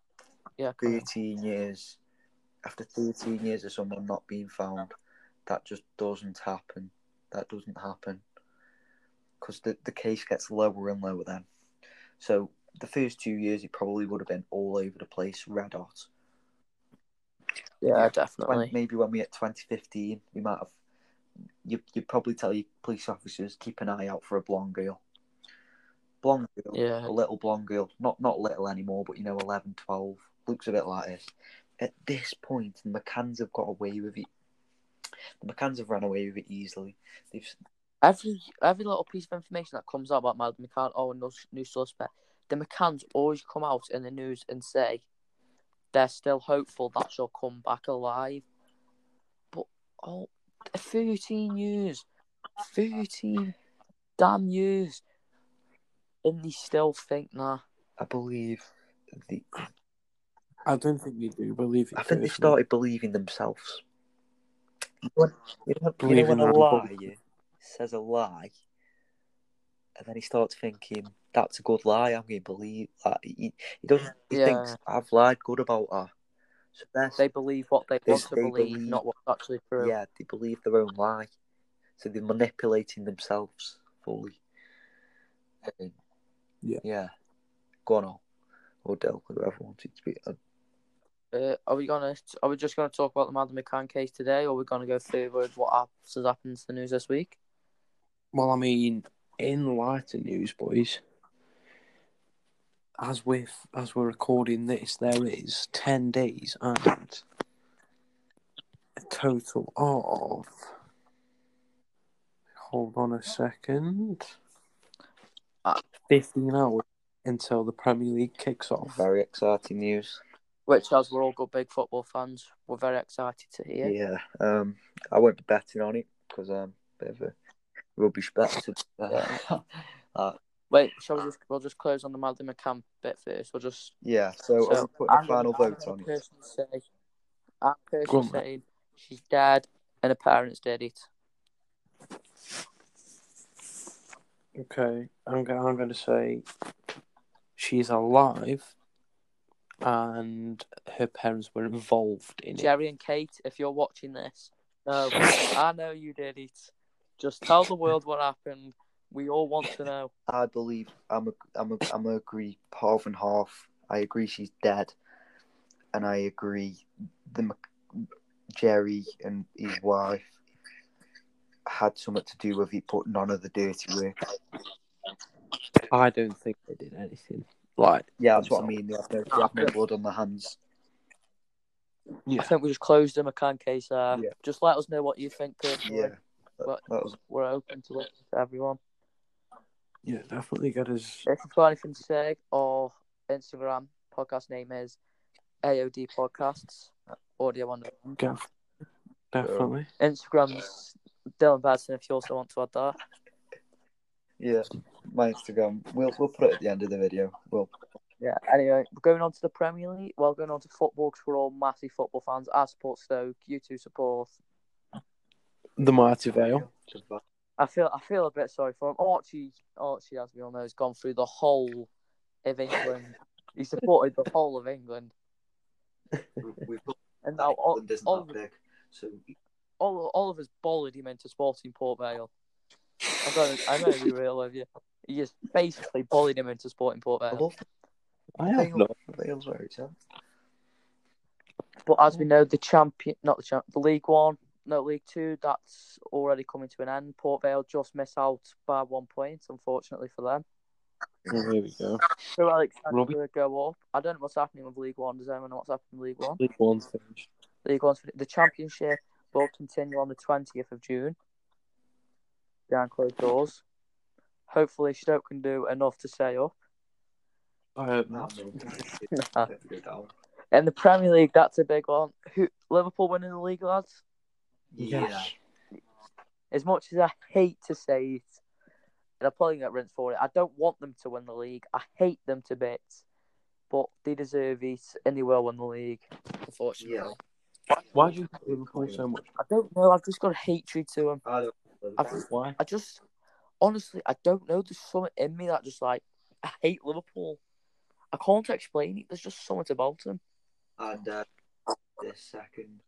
yeah, carry on. 13 years, after 13 years of someone not being found, that just doesn't happen. That doesn't happen. Because the, the case gets lower and lower then. So the first two years, it probably would have been all over the place, red hot. yeah, yeah, definitely. When, maybe when we hit 2015, we might have. You, you'd probably tell your police officers keep an eye out for a blonde girl. Blonde girl, Yeah. a little blonde girl, not not little anymore, but you know, 11, 12, looks a bit like this. At this point, the McCanns have got away with it. The McCanns have run away with it easily. They've Every every little piece of information that comes out about Madeleine McCann, oh, no new suspect, the McCanns always come out in the news and say they're still hopeful that she'll come back alive. But oh, 13 years, 13 damn years, and they still think nah. I believe the I don't think they do believe it. I think they started believing themselves. You know, when- you know, you know when a that lie says a lie, and then he starts thinking, "That's a good lie. I'm going to believe." Like, he, he doesn't. He Yeah. thinks I've lied good about her. So They believe what they They- want to they believe, believe- not what's actually true. yeah, they believe their own lie. So they're manipulating themselves fully. Um, Yeah. Yeah. Go on, Al. or Del, whoever wanted to be. Uh, Uh, are we gonna? Are we just gonna talk about the Madeleine McCann case today, or are we gonna go through with what else has happened to the news this week? Well, I mean, in lighter news, boys, as with as we're recording this, there is ten days and a total of. Hold on a second. Uh, Fifteen hours until the Premier League kicks off. very exciting news. Which, as we're all good big football fans, we're very excited to hear. Yeah. Um, I won't be betting on it because I'm a bit of a rubbish bet. To, <laughs> uh, Wait, shall we just we'll just close on the Madeleine McCann bit first? We'll just yeah. So, are so we putting I'm a final gonna, vote I'm on gonna it? personally say, I'm Go personally on, mate. saying she's dead and her parents did it. Okay, I'm going. I'm going to say she's alive, and her parents were involved in it. Gerry and Kate, if you're watching this, no, I know you did it. Just tell the world what happened. We all want to know. I believe I'm a, I'm a, I'm a agree half and half. I agree she's dead, and I agree the Mc- Gerry and his wife had something to do with it, but none of the dirty work. I don't think they did anything. Like, Yeah, that's what I mean. They have no, they have no blood on their hands. I think we just closed the McCann case there. Yeah. Just let us know what you think personally. Yeah, that, But- that was We're open to listen to everyone. yeah, definitely get us. If you've got anything to say, or Instagram podcast name is AOD Podcasts. Audio on the Gaff. Definitely. Instagram's Dylan Badson. If you also want to add that. yeah. My Instagram. We'll we'll put it at the end of the video. We'll Yeah. Anyway, going on to the Premier League. Well, going on to football because we're all massive football fans. I support Stoke. You two support. The Mighty Vale. I feel I feel a bit sorry for him. Archie, Archie, as we all know, has gone through the whole of England. he supported the whole of England, <laughs> We've got and now all, England isn't all, that big, so all, all of us bullied him into Sporting Port Vale. I'm going. I'm going to be real with you. He just basically bullied him into Sporting Port Vale. love I have Vale. not. Vale's very tough. But as we know, the champion, not the champ, the League One, no League Two, that's already coming to an end. Port Vale just miss out by one point, unfortunately for them. Well, here we go. So Alex Robbie? to go up. I don't know what's happening with League One. Does anyone know what's happening with League One? League One's finished. League One's finished. the Championship will continue on the twentieth of June. Behind closed doors. Hopefully, Stoke can do enough to stay up. I hope not. <laughs> Nah. Have to go down. In the Premier League, that's a big one. Who Liverpool winning the league, lads? Yeah. As much as I hate to say it, and I'm probably get rinsed for it, I don't want them to win the league. I hate them to bits, but they deserve it, and they will win the league. Unfortunately, Yeah. Why do you hate Liverpool so much? I don't know. I've just got hatred to them. I don't. I've just, Why? I just, honestly, I don't know. There's something in me that just like I hate Liverpool. I can't explain it. There's just something about them. and uh, the second.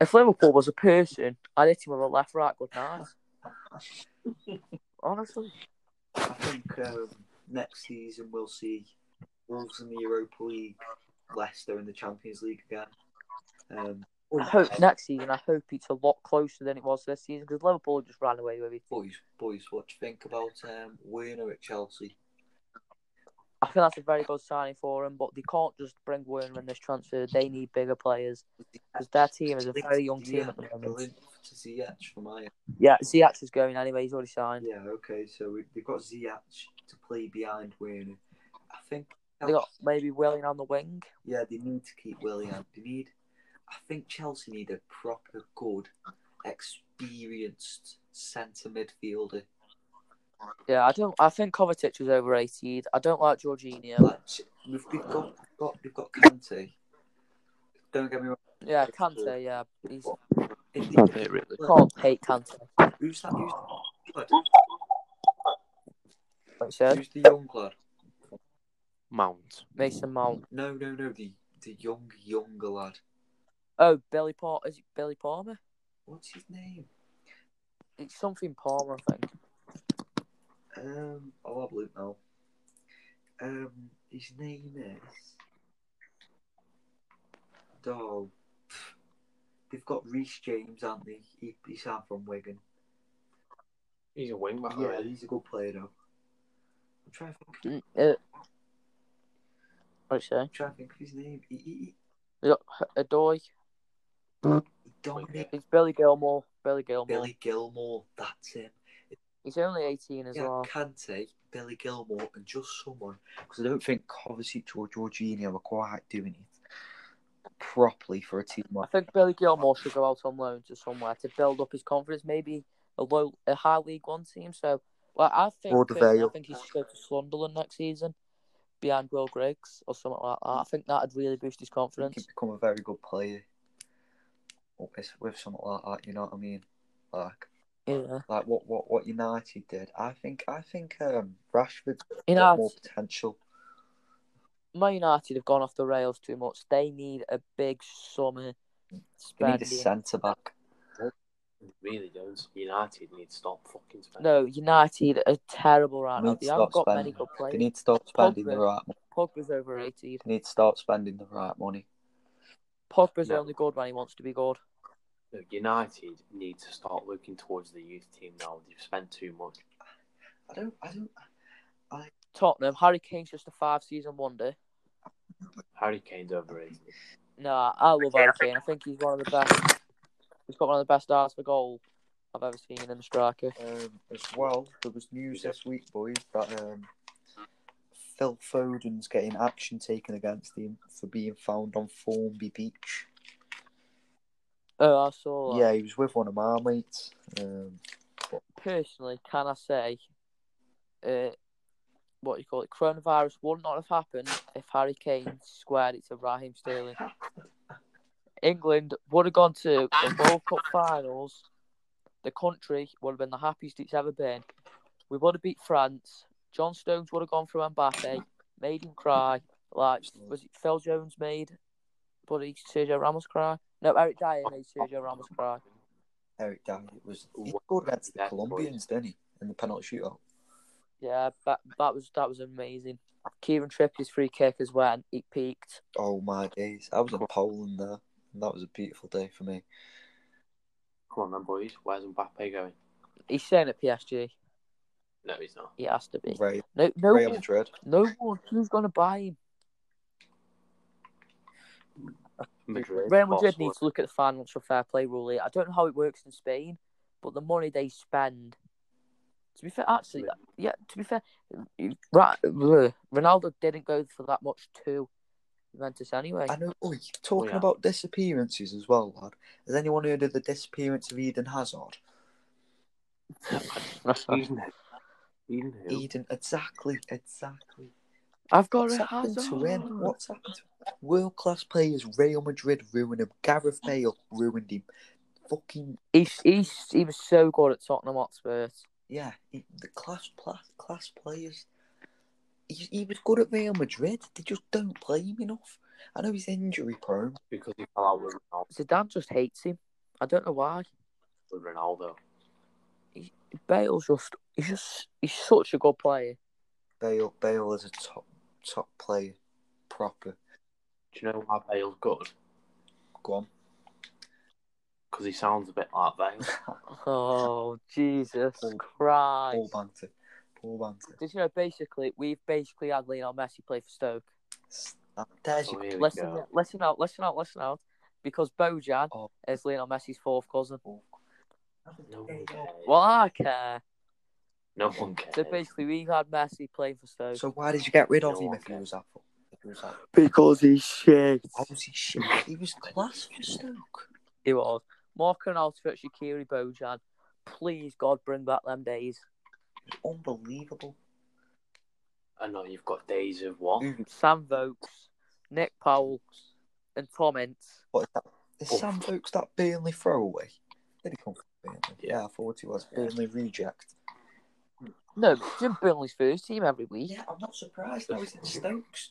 If Liverpool was a person, I'd hit him with a left right good night. Honestly. I think um, next season we'll see Wolves in the Europa League, Leicester in the Champions League again. Um, I hope next season. I hope it's a lot closer than it was this season because Liverpool just ran away with it. boys, boys, what do you think about um, Werner at Chelsea? I think that's a very good signing for him, but they can't just bring Werner in this transfer. They need bigger players because their team is a very young team at the moment. To Ziyech for my Yeah, Ziyech is going anyway. He's already signed. yeah. Okay, so we, they've got Ziyech to play behind Werner. I think They got maybe Willian on the wing. Yeah, they need to keep Willian. They need. I think Chelsea need a proper good, experienced centre midfielder. Yeah, I don't. I think Kovacic is overrated. I don't like Jorginho. Like we've, they've got, got they've got Kante. Don't get me wrong. Yeah, Kante. Yeah, he's If Can't hit really. can't hate Kante. Who's that? Who's the, lad? Like Who's the young lad? Mount. Mason Mount. No, no, no. The the young younger lad. Oh, Billy Palmer. Is it Billy Palmer? What's his name? It's something Palmer, I think. Um, I'll have a look now. Um, his name is. Oh, they've got Reece James, aren't they? He, he's out from Wigan. He's a wing back. Yeah, he's a good player though. I'm trying to think. Mm, Uh, what do you say? I'm trying to think of his name. He, he, We got Adoy. He Dominic It's Billy Gilmour. Billy Gilmour. Billy Gilmour. That's him. He's only 18 as Yeah, well. Kante, Billy Gilmour, and just someone because I don't think Kovacic or Jorginho are quite doing it properly for a team I think Billy Gilmour should go out on loan to somewhere to build up his confidence. Maybe a low, a high League One team. So, well, I think I think he should go to Sunderland next season, behind Will Griggs or something like that. I think that'd really boost his He confidence. can become a very good player with, with something like that. You know what I mean? Like, Yeah, like what, what, what United did. I think I think um, Rashford's you got know, more potential. Man United have gone off the rails too much. They need a big summer They need a centre back. Really don't. United need to stop fucking spending. No, United are terrible right They now. need They to haven't stop got many spending. good They need to start spending the right. Money. Pogba's overrated. They need to start spending the right money. Pogba's No. only good when he wants to be good. United need to start looking towards the youth team now. They've spent too much. I don't. I don't. Tottenham, Harry Kane's just a five season wonder. Harry Kane's overrated. No, I love Harry Kane. I think he's one of the best. He's got one of the best eyes for goal I've ever seen in a striker. Um, as well, there was news this week, boys, that um, Phil Foden's getting action taken against him for being found on Formby Beach. Oh, I saw that. Yeah, he was with one of my mates. Um, Personally, can I say, uh, what do you call it? Coronavirus would not have happened if Harry Kane squared it to Raheem Sterling. England would have gone to the World Cup finals. The country would have been the happiest it's ever been. We would have beat France. John Stones would have gone through Mbappe, made him cry. Like, was it Phil Jones made Buddy Sergio Ramos cry? No, Eric Dier made Sergio Ramos cry. Eric Dier was he scored against the Colombians, didn't he, in the penalty shootout? Yeah, that that was that was amazing. Kieran Trippier's free kick as well. He peaked. Oh my days! I was in Poland there, and that was a beautiful day for me. Come on, then, boys. Where's Mbappe going? He's staying at PSG. No, he's not. He has to be. Real, No, no, Real one, Madrid. no one. Who's going to buy him? Madrid. Real Madrid Barcelona. needs to look at the financial fair play rule here. I don't know how it works in Spain, but the money they spend. To be fair, actually, yeah. To be fair, right, Ronaldo didn't go for that much to Juventus anyway. I know. Oh, talking yeah. about disappearances as well, lad. Has anyone heard of the disappearance of Eden Hazard? <laughs> Eden. Eden who? Eden, exactly, exactly. I've got What's a happened to him? What's happened to him? World class players, Real Madrid ruined him. Gareth Bale ruined him. Fucking He's, he's he was so good at Tottenham Hotspur. yeah, he, the class class class players. He, he was good at Real Madrid. They just don't play him enough. I know he's injury prone. because he fell out with Ronaldo. Zidane just hates him. I don't know why. With Ronaldo. Bale's just he's just he's such a good player. Bale, Bale is a top top player, proper. Do you know why Bale's good? Go on. Because he sounds a bit like Bale. <laughs> Oh Jesus Paul- Christ! Paul banter, Paul banter. Did you know basically we've basically had Lionel Messi play for Stoke? There's Oh, your here Listen, go. listen out, listen out, listen out. Because Bojan Oh. is Lionel Messi's fourth cousin. No one cares. Well, I care. No one cares. So basically, we've had Messi playing for Stoke. So why did you get rid of No him one if he cares. was that? fu- If he was that? because he's shit. Obviously, shit. He was class for Stoke. He was. Marco Arnautovic, Shaqiri, Bojan. Please, God, bring back them days. Unbelievable. I know you've got days of what? Who- Sam Vokes, Nick Powell, and Tom Ince. What is that? Is Oh. Sam Vokes that Burnley throwaway? Did he come from Burnley? Yeah. Yeah, I thought he was. Yeah. Burnley reject. No, he's in Burnley's first team every week. Yeah, I'm not surprised. Now he's in Stokes.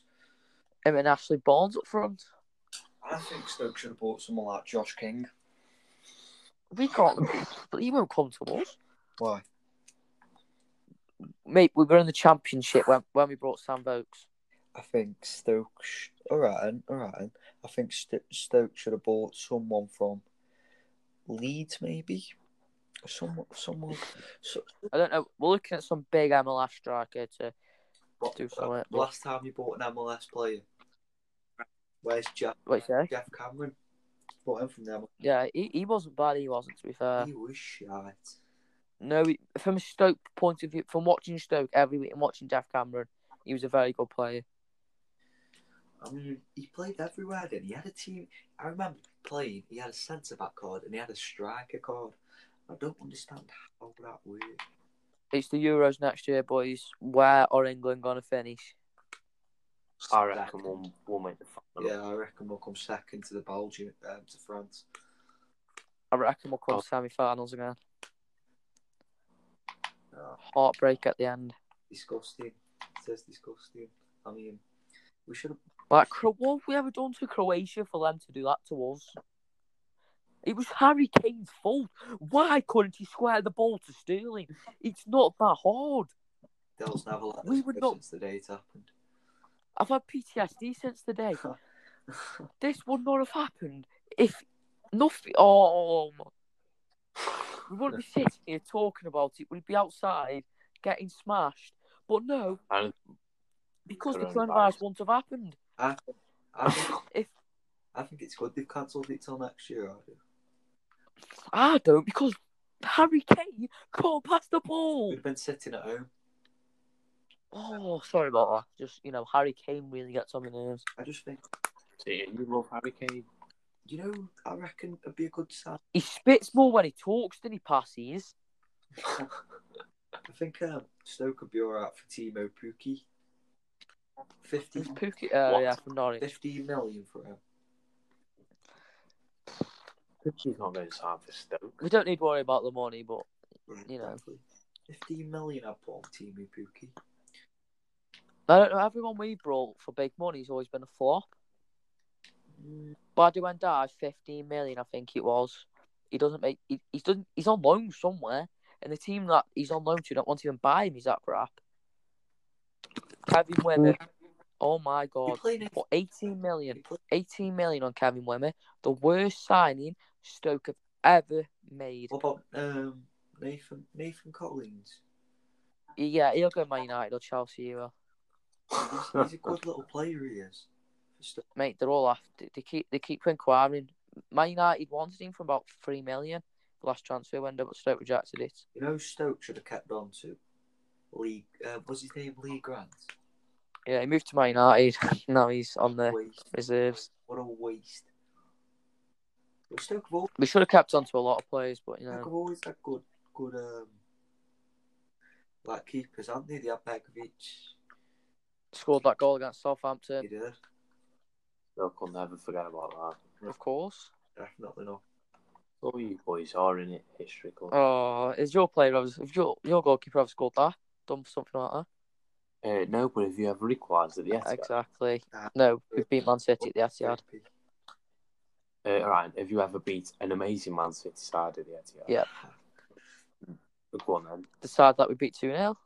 Him and Ashley Barnes up front. I think Stoke should have bought someone like Josh King. We can't, but he won't come to us. Why? Mate, we were in the championship when, when we brought Sam Vokes. I think Stoke. All right, then, all right. then. I think St- Stoke should have bought someone from Leeds, maybe. Someone, someone. So, I don't know. We're looking at some big MLS striker to. what, Do something, uh, last time you bought an MLS player, where's Geoff? What you say? Geoff Cameron. Bought him from them. Yeah, he, he wasn't bad. He wasn't. To be fair. he was shite. No, he- from a Stoke point of view, from watching Stoke every week and watching Geoff Cameron, he was a very good player. I mean, he played everywhere. Then he had a team. I remember playing. He had a centre back card and he had a striker card. I don't understand how that works. It's the Euros next year, boys. Where are England gonna finish? I reckon we'll, we'll make the final. Yeah, I reckon we'll come second to the Belgium, um, to France. I reckon we'll come Oh. to semi-finals again. Oh, Heartbreak at the end. disgusting. It says disgusting. I mean, we should have. Like, what have we ever done to Croatia for them to do that to us? It was Harry Kane's fault. Why couldn't he square the ball to Sterling? It's not that hard. Dell's never let We this would go not- since the day it happened. I've had PTSD since the day. <laughs> this would not have happened if nothing. Oh, my- we wouldn't be sitting here talking about it. We'd be outside getting smashed. But no, And because the Coronavirus. coronavirus wouldn't have happened. I, I, think, If I think it's good they've cancelled it till next year. I do. I don't, because Harry Kane can't pass the ball. We've been sitting at home. Oh, sorry about that. Just you know, Harry Kane really gets on my nerves. I just think, see, you love Harry Kane. you know, I reckon it'd be a good sign. He spits more when he talks than he passes. <laughs> I think um, Stoke could be alright for Teemu Pukki. 50, It's Pookie, uh, yeah, from Norwich. 15 million for him. He's not going to sign for Stoke. We don't need to worry about the money, but You know. Exactly. 15 million I'd put on Teemu Pukki. I don't know. Everyone we brought for big money has always been a flop. Mm. Badou Ndiaye, fifteen million, I think it was. He doesn't make. He, he's doesn't. He's on loan somewhere, and the team that he's on loan to don't want to even buy him. He's that crap. Kevin Wimmer. Oh my god! For eighteen he million, played, eighteen million on Kevin Wimmer, the worst signing Stoke have ever made. what about um, Nathan Nathan Collins? Yeah, he'll go to Man United or Chelsea. Either. He's, he's a good little player, he is. Mate, they're all after. They keep they keep inquiring. Man United wanted him for about three million last transfer window, but Stoke rejected it. You know, Stoke should have kept on to Lee. Uh, was his name Lee Grant? Yeah, he moved to Man United. <laughs> now he's on the Waste. reserves. What a waste. But Stoke have always, We should have kept on to a lot of players, but you Stoke know, have always had good, good um, like keepers, haven't they? They had Begovic. scored that goal against Southampton. He did. Stoke will never forget about that. of course. Definitely not. All you boys are in it, history club. Oh, is your player ever, if your your goalkeeper ever scored that? Done something like that? Uh, no, but if you ever equalised at the Etihad, Exactly. No, we've beat Man City at the Etihad. uh, right, if you ever beat an amazing Man City side at the Etihad, Yeah. Go on then. The side that we beat 2 0.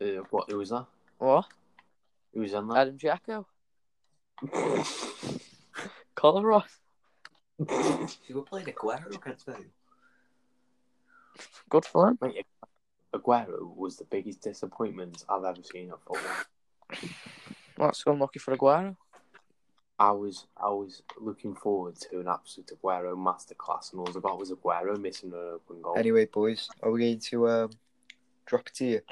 Uh, what? Who was that? What? Who was in that? Adam Jacko. Colorado. You were playing Aguero against Vale. Good for him. Mate, Aguero was the biggest disappointment I've ever seen at football. That's unlucky for Aguero. I was I was looking forward to an absolute Aguero masterclass, and all I got was Aguero missing an open goal. Anyway, boys, are we going to um, drop it here?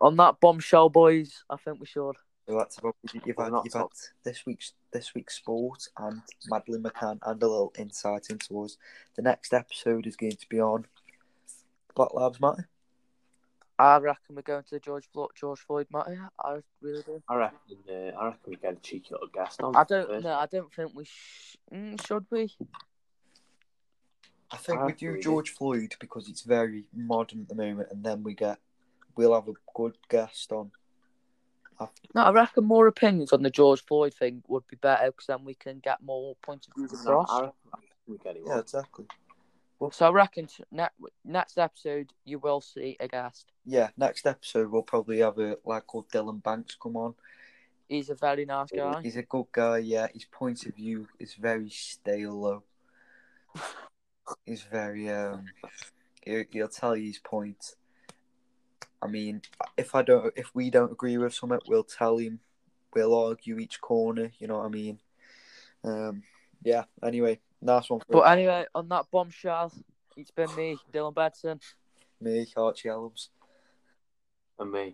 On that bombshell, boys, I think we should. So that's about you've We're had, not you've had this week's this week's sport and Madeleine McCann and a little insight into us. The next episode is going to be on Black Lives Matter. I reckon we're going to the George Floyd, George Floyd matter. I really do. I reckon uh, I reckon we get a cheeky little guest on. I don't first. know. I don't think we sh- mm, should we. I think I we reckon do we. George Floyd because it's very modern at the moment, and then we get we'll have a good guest on. No, I reckon more opinions on the George Floyd thing would be better because then we can get more points of view across. I reckon we get it. Yeah, exactly. So I reckon t- ne- next episode you will see a guest. Yeah, next episode we'll probably have a lad called Dylan Banks come on. He's a very nice guy. He's a good guy. Yeah, his point of view is very stale though. <laughs> He's very um. He'll, he'll tell you his point. I mean, if I don't, if we don't agree with something, we'll tell him. We'll argue each corner. You know what I mean? Um. Yeah. Anyway, nice one. For But anyway, on that bombshell, it's been me, Dylan Bedson. me, Archie Elms. And me.